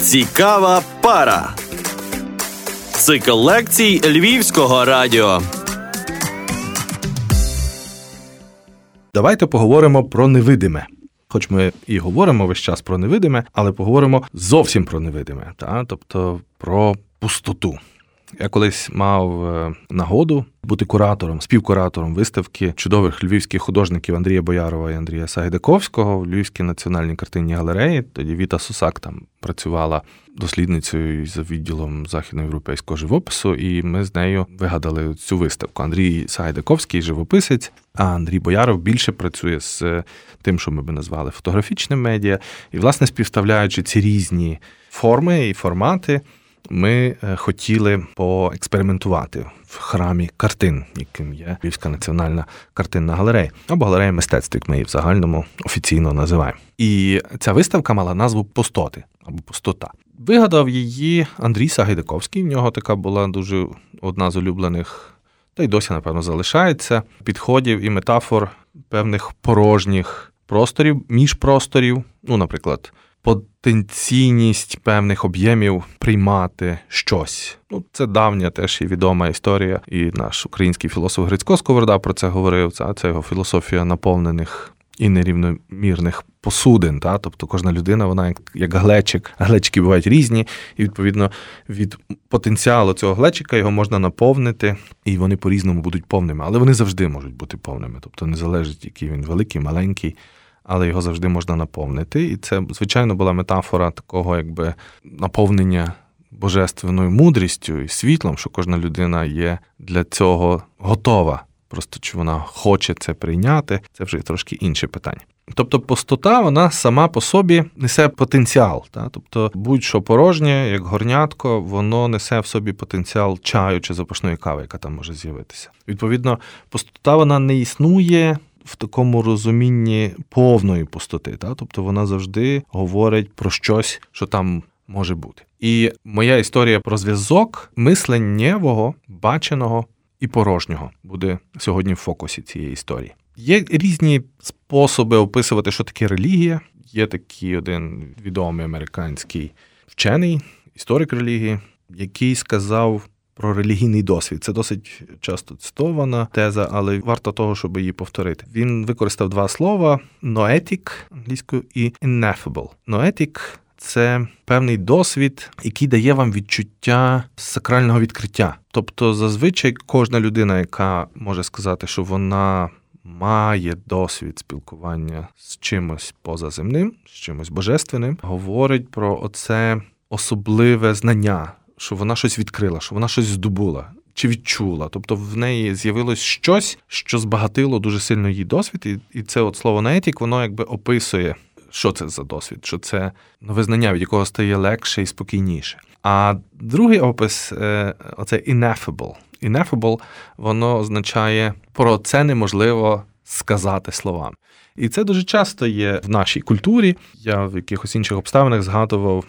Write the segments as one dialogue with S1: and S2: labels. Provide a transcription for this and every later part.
S1: Цікава пара. Цикл лекцій Львівського радіо.
S2: Давайте поговоримо про невидиме. Хоч ми і говоримо весь час про невидиме, але поговоримо зовсім про невидиме, та? тобто про пустоту. Я колись мав е, нагоду бути куратором, співкуратором виставки чудових львівських художників Андрія Боярова і Андрія Сагайдаковського в Львівській національній картинній галереї. Тоді Віта Сусак там працювала дослідницею за відділом західноєвропейського живопису, і ми з нею вигадали цю виставку. Андрій Сагайдаковський живописець, а Андрій Бояров більше працює з тим, що ми би назвали фотографічним медіа, і, власне, співставляючи ці різні форми і формати ми е, хотіли поекспериментувати в храмі картин, яким є Львівська національна картинна галерея, або галерея мистецтв, як ми її в загальному офіційно називаємо. І ця виставка мала назву Постоти або Постота. Вигадав її Андрій Сагайдаковський. В нього така була дуже одна з улюблених, та й досі, напевно, залишається підходів і метафор певних порожніх просторів, міжпросторів. Ну, наприклад, потенційність певних об'ємів приймати щось. Ну, це давня теж і відома історія. І наш український філософ Грицько Сковорода про це говорив. Це, це його філософія наповнених. І нерівномірних посудин, та тобто кожна людина, вона як як глечик, глечики бувають різні, і відповідно від потенціалу цього глечика його можна наповнити, і вони по-різному будуть повними, але вони завжди можуть бути повними. Тобто не залежить, який він великий, маленький але його завжди можна наповнити. І це, звичайно, була метафора такого, якби наповнення божественною мудрістю і світлом, що кожна людина є для цього готова. Просто чи вона хоче це прийняти, це вже трошки інше питання. Тобто пустота, вона сама по собі несе потенціал. Та? Тобто будь-що порожнє, як горнятко, воно несе в собі потенціал чаю чи запашної кави, яка там може з'явитися. Відповідно, пустота вона не існує в такому розумінні повної пустоти. Та? Тобто вона завжди говорить про щось, що там може бути. І моя історія про зв'язок мисленнєвого, баченого і порожнього буде сьогодні в фокусі цієї історії. Є різні способи описувати, що таке релігія. Є такий один відомий американський вчений, історик релігії, який сказав про релігійний досвід. Це досить часто цитована теза, але варто того, щоб її повторити. Він використав два слова: noetic англійською і ineffable. Noetic – це певний досвід, який дає вам відчуття сакрального відкриття. Тобто, зазвичай кожна людина, яка може сказати, що вона має досвід спілкування з чимось позаземним, з чимось божественним, говорить про оце особливе знання що вона щось відкрила, що вона щось здобула. Чи відчула, тобто в неї з'явилось щось, що збагатило дуже сильно її досвід, і і це от слово наетік, воно якби описує, що це за досвід, що це нове знання, від якого стає легше і спокійніше. А другий опис е, оце ineffable. Ineffable, воно означає про це неможливо сказати словами. І це дуже часто є в нашій культурі. Я в якихось інших обставинах згадував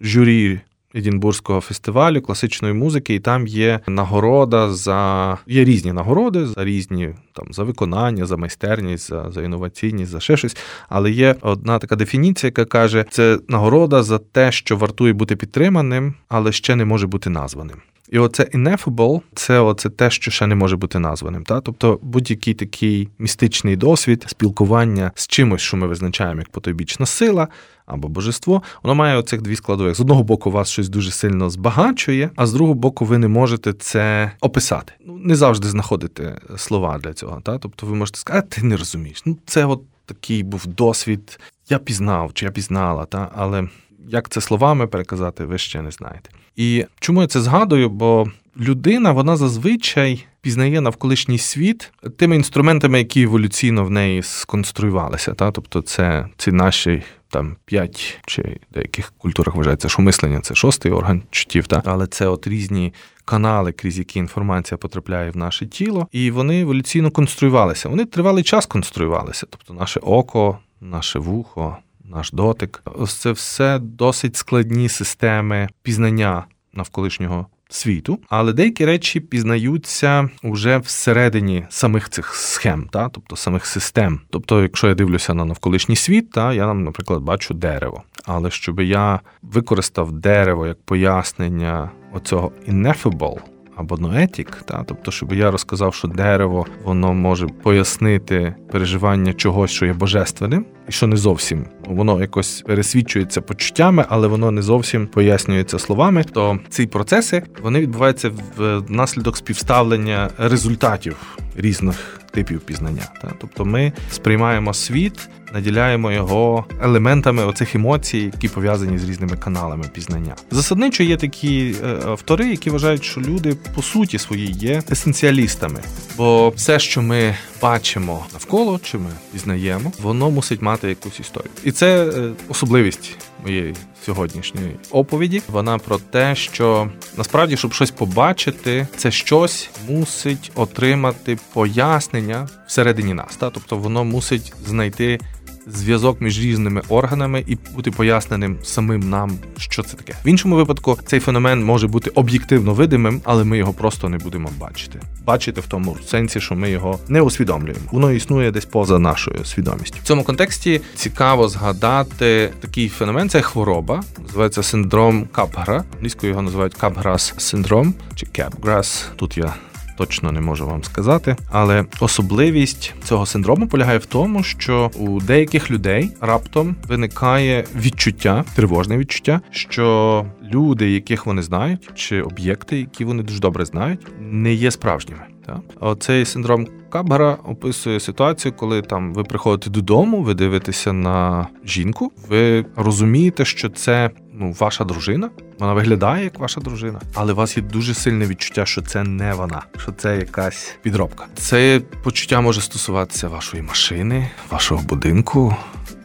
S2: журі Едінбурзького фестивалю класичної музики, і там є нагорода за є різні нагороди за різні там за виконання, за майстерність, за за інноваційність, за ще щось. Але є одна така дефініція, яка каже: це нагорода за те, що вартує бути підтриманим, але ще не може бути названим. І оце ineffable – це оце те, що ще не може бути названим. Та? Тобто будь-який такий містичний досвід, спілкування з чимось, що ми визначаємо як потойбічна сила або божество, воно має оцих дві складових. З одного боку, вас щось дуже сильно збагачує, а з другого боку, ви не можете це описати. Ну, Не завжди знаходите слова для цього. Та? Тобто ви можете сказати, а ти не розумієш. Ну, це от такий був досвід. Я пізнав чи я пізнала, та? але як це словами переказати, ви ще не знаєте. І чому я це згадую? Бо людина вона зазвичай пізнає навколишній світ тими інструментами, які еволюційно в неї сконструювалися. Та? Тобто, це ці наші там п'ять чи деяких культурах вважається, що мислення це шостий орган чуттів, та? але це от різні. Канали, крізь які інформація потрапляє в наше тіло, і вони еволюційно конструювалися. Вони тривалий час конструювалися. Тобто, наше око, наше вухо, наш дотик. Ось це все досить складні системи пізнання навколишнього світу, але деякі речі пізнаються уже всередині самих цих схем, та тобто самих систем. Тобто, якщо я дивлюся на навколишній світ, та я нам, наприклад, бачу дерево. але щоб я використав дерево як пояснення оцього ineffable, або ноетік, та тобто, щоб я розказав, що дерево воно може пояснити переживання чогось, що є божественним, і що не зовсім воно якось пересвідчується почуттями, але воно не зовсім пояснюється словами. То ці процеси вони відбуваються внаслідок співставлення результатів різних типів пізнання. Та тобто, ми сприймаємо світ наділяємо його елементами оцих емоцій, які пов'язані з різними каналами пізнання. Засадничо є такі е, автори, які вважають, що люди по суті свої є есенціалістами, бо все, що ми бачимо навколо, чи ми пізнаємо, воно мусить мати якусь історію, і це е, особливість моєї сьогоднішньої оповіді. Вона про те, що насправді, щоб щось побачити, це щось мусить отримати пояснення всередині нас. Та тобто воно мусить знайти зв'язок між різними органами і бути поясненим самим нам, що це таке. В іншому випадку цей феномен може бути об'єктивно видимим, але ми його просто не будемо бачити. Бачити в тому сенсі, що ми його не усвідомлюємо. Воно існує десь поза нашою свідомістю. В цьому контексті цікаво згадати такий феномен. Це хвороба, називається синдром Капгра. Англійською його називають Капграс синдром чи Capgras. Тут я точно не можу вам сказати. Але особливість цього синдрому полягає в тому, що у деяких людей раптом виникає відчуття, тривожне відчуття, що люди, яких вони знають, чи об'єкти, які вони дуже добре знають, не є справжніми. Так? Оцей синдром Кабгара описує ситуацію, коли там ви приходите додому, ви дивитеся на жінку, ви розумієте, що це ну, ваша дружина, вона виглядає як ваша дружина, але у вас є дуже сильне відчуття, що це не вона, що це якась підробка. Це почуття може стосуватися вашої машини, вашого будинку.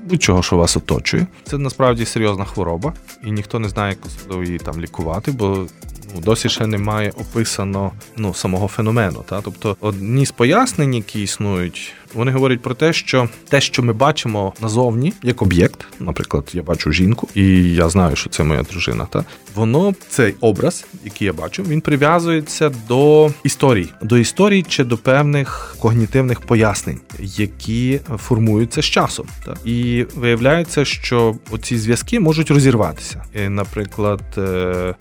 S2: Будь-чого, що вас оточує, це насправді серйозна хвороба, і ніхто не знає, як особливо її там лікувати, бо ну, досі ще немає описано ну, самого феномену. Та? Тобто, одні з пояснень, які існують, вони говорять про те, що те, що ми бачимо назовні, як об'єкт, наприклад, я бачу жінку, і я знаю, що це моя дружина. Та воно цей образ, який я бачу, він прив'язується до історії, до історії чи до певних когнітивних пояснень, які формуються з часом. Та і виявляється, що оці зв'язки можуть розірватися. І, Наприклад. Е,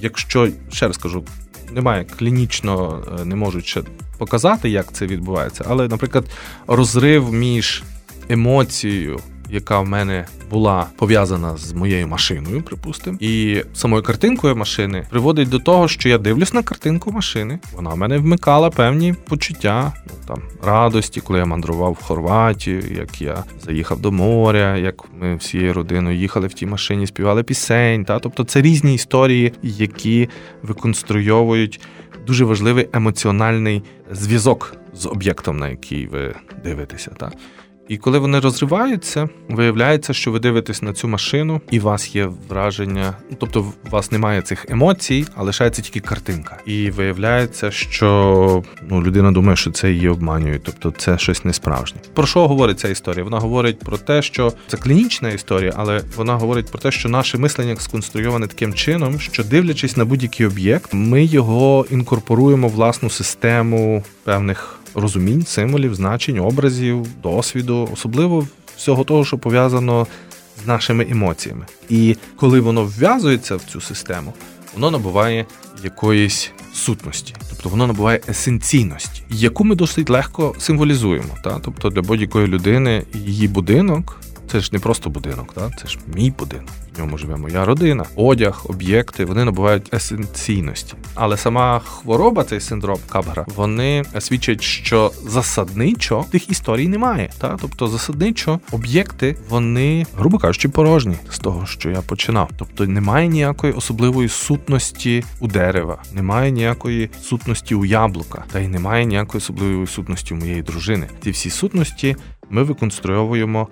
S2: якщо ще раз кажу, немає клінічно, е, не можуть ще показати, як це відбувається, але, наприклад, розрив між емоцією яка в мене була пов'язана з моєю машиною, припустимо, і самою картинкою машини приводить до того, що я дивлюсь на картинку машини. Вона в мене вмикала певні почуття, ну там радості, коли я мандрував в Хорватію, як я заїхав до моря, як ми всією родиною їхали в тій машині, співали пісень. Та тобто це різні історії, які виконструйовують дуже важливий емоціональний зв'язок з об'єктом, на який ви дивитеся. Та. І коли вони розриваються, виявляється, що ви дивитесь на цю машину, і у вас є враження, ну тобто у вас немає цих емоцій, а лишається тільки картинка. І виявляється, що ну, людина думає, що це її обманює, тобто це щось не справжнє. Про що говорить ця історія? Вона говорить про те, що це клінічна історія, але вона говорить про те, що наше мислення сконструйоване таким чином, що дивлячись на будь-який об'єкт, ми його інкорпоруємо в власну систему певних розумінь, символів, значень, образів, досвіду, особливо всього того, що пов'язано з нашими емоціями. І коли воно вв'язується в цю систему, воно набуває якоїсь сутності, тобто воно набуває есенційності, яку ми досить легко символізуємо. Та? Тобто для будь-якої людини її будинок це ж не просто будинок, та? це ж мій будинок в ньому живе моя родина, одяг, об'єкти вони набувають есенційності. Але сама хвороба, цей синдром Кабгара, вони свідчать, що засадничо тих історій немає. Та тобто засадничо об'єкти, вони, грубо кажучи, порожні з того, що я починав. Тобто немає ніякої особливої сутності у дерева, немає ніякої сутності у яблука, та й немає ніякої особливої сутності у моєї дружини. Ці всі сутності ми виконструйовуємо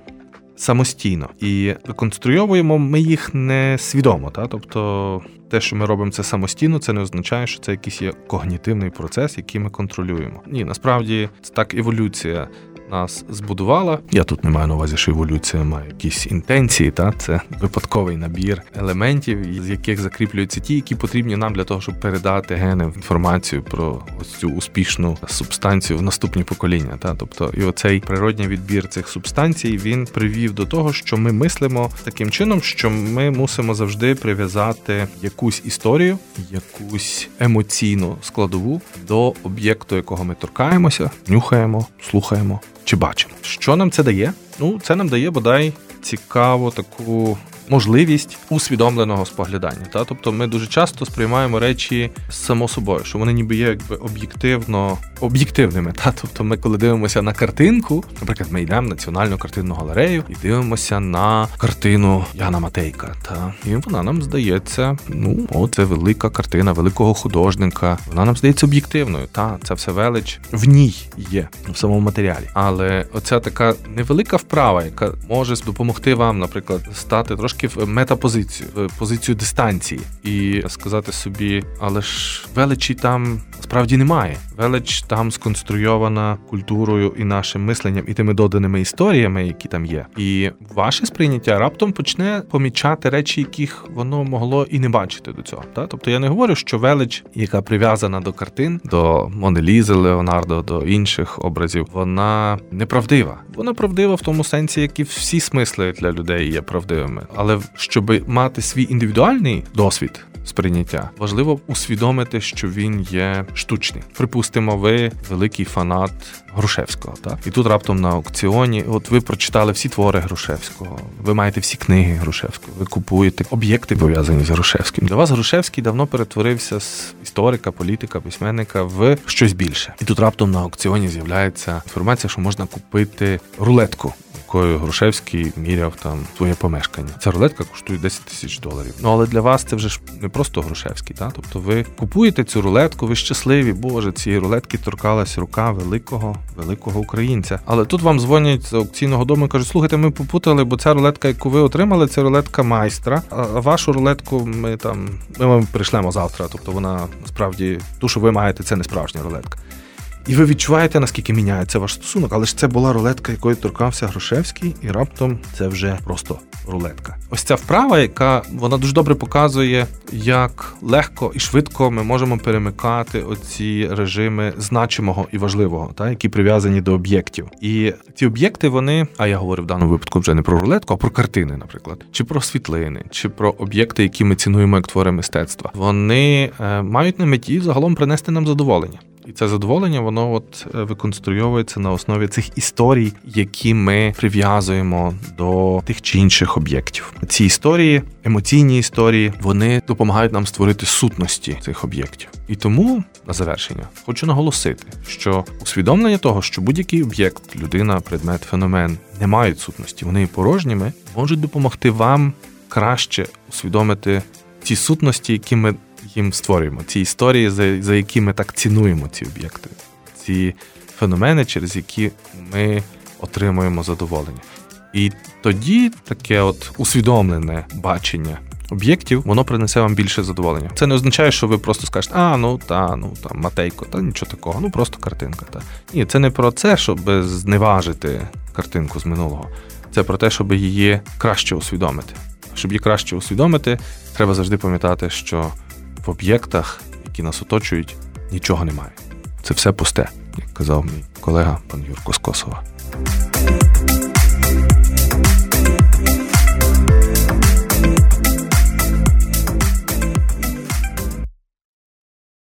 S2: самостійно і реконструйовуємо ми їх не свідомо. Та? Тобто те, що ми робимо це самостійно, це не означає, що це якийсь є когнітивний процес, який ми контролюємо. Ні, насправді це так еволюція нас збудувала. Я тут не маю на увазі, що еволюція має якісь інтенції, та це випадковий набір елементів, з яких закріплюються ті, які потрібні нам для того, щоб передати гени інформацію про ось цю успішну субстанцію в наступні покоління. Та тобто, і оцей природній відбір цих субстанцій він привів до того, що ми мислимо таким чином, що ми мусимо завжди прив'язати якусь історію, якусь емоційну складову до об'єкту, якого ми торкаємося, нюхаємо, слухаємо чи бачимо. Що нам це дає? Ну, це нам дає бодай цікаву таку можливість усвідомленого споглядання. Та? Тобто ми дуже часто сприймаємо речі само собою, що вони ніби є якби об'єктивно об'єктивними. Та? Тобто ми, коли дивимося на картинку, наприклад, ми йдемо в національну картинну галерею і дивимося на картину Яна Матейка. Та? І вона нам здається, ну, о, це велика картина великого художника. Вона нам здається об'єктивною. Та це все велич в ній є в самому матеріалі. Але оця така невелика вправа, яка може допомогти вам, наприклад, стати трошки трошки в метапозицію, в позицію дистанції, і сказати собі, але ж величі там справді немає. Велич там сконструйована культурою і нашим мисленням, і тими доданими історіями, які там є. І ваше сприйняття раптом почне помічати речі, яких воно могло і не бачити до цього. Та? Тобто я не говорю, що велич, яка прив'язана до картин, до Монелізи, Леонардо, до інших образів, вона неправдива. Вона правдива в тому сенсі, як і всі смисли для людей є правдивими. Але щоб мати свій індивідуальний досвід сприйняття, важливо усвідомити, що він є штучний. Припустимо, ви великий фанат Грушевського. Так? І тут раптом на аукціоні, от ви прочитали всі твори Грушевського, ви маєте всі книги Грушевського, ви купуєте об'єкти пов'язані з Грушевським. Для вас Грушевський давно перетворився з історика, політика, письменника в щось більше. І тут раптом на аукціоні з'являється інформація, що можна купити рулетку якою Грушевський міряв там своє помешкання. Ця рулетка коштує 10 тисяч доларів. Ну але для вас це вже ж не просто Грушевський, та тобто ви купуєте цю рулетку, ви щасливі, боже, цієї рулетки торкалась рука великого, великого українця. Але тут вам дзвонять з аукційного дому і кажуть, слухайте, ми попутали, бо ця рулетка, яку ви отримали, це рулетка майстра. А вашу рулетку ми там ми вам прийшлемо завтра. Тобто вона насправді ту, що ви маєте, це не справжня рулетка. І ви відчуваєте, наскільки міняється ваш стосунок, але ж це була рулетка, якою торкався Грушевський, і раптом це вже просто рулетка. Ось ця вправа, яка вона дуже добре показує, як легко і швидко ми можемо перемикати оці режими значимого і важливого, та які прив'язані до об'єктів. І ці об'єкти, вони, а я говорю в даному випадку вже не про рулетку, а про картини, наприклад, чи про світлини, чи про об'єкти, які ми цінуємо як твори мистецтва. Вони е, мають на меті загалом принести нам задоволення. І це задоволення, воно от е, виконструйовується на основі цих історій, які ми прив'язуємо до тих чи інших об'єктів. Ці історії, емоційні історії, вони допомагають нам створити сутності цих об'єктів. І тому на завершення хочу наголосити, що усвідомлення того, що будь-який об'єкт, людина, предмет, феномен не мають сутності, вони порожніми, можуть допомогти вам краще усвідомити ті сутності, які ми їм створюємо, ці історії, за, за які ми так цінуємо ці об'єкти, ці феномени, через які ми отримуємо задоволення. І тоді таке от усвідомлене бачення об'єктів, воно принесе вам більше задоволення. Це не означає, що ви просто скажете, а ну та, ну там матейко, та нічого такого, ну просто картинка. Та. Ні, це не про це, щоб зневажити картинку з минулого. Це про те, щоб її краще усвідомити. Щоб її краще усвідомити, треба завжди пам'ятати, що в об'єктах, які нас оточують, нічого немає. Це все пусте, як казав мій колега пан Юрко з Косова.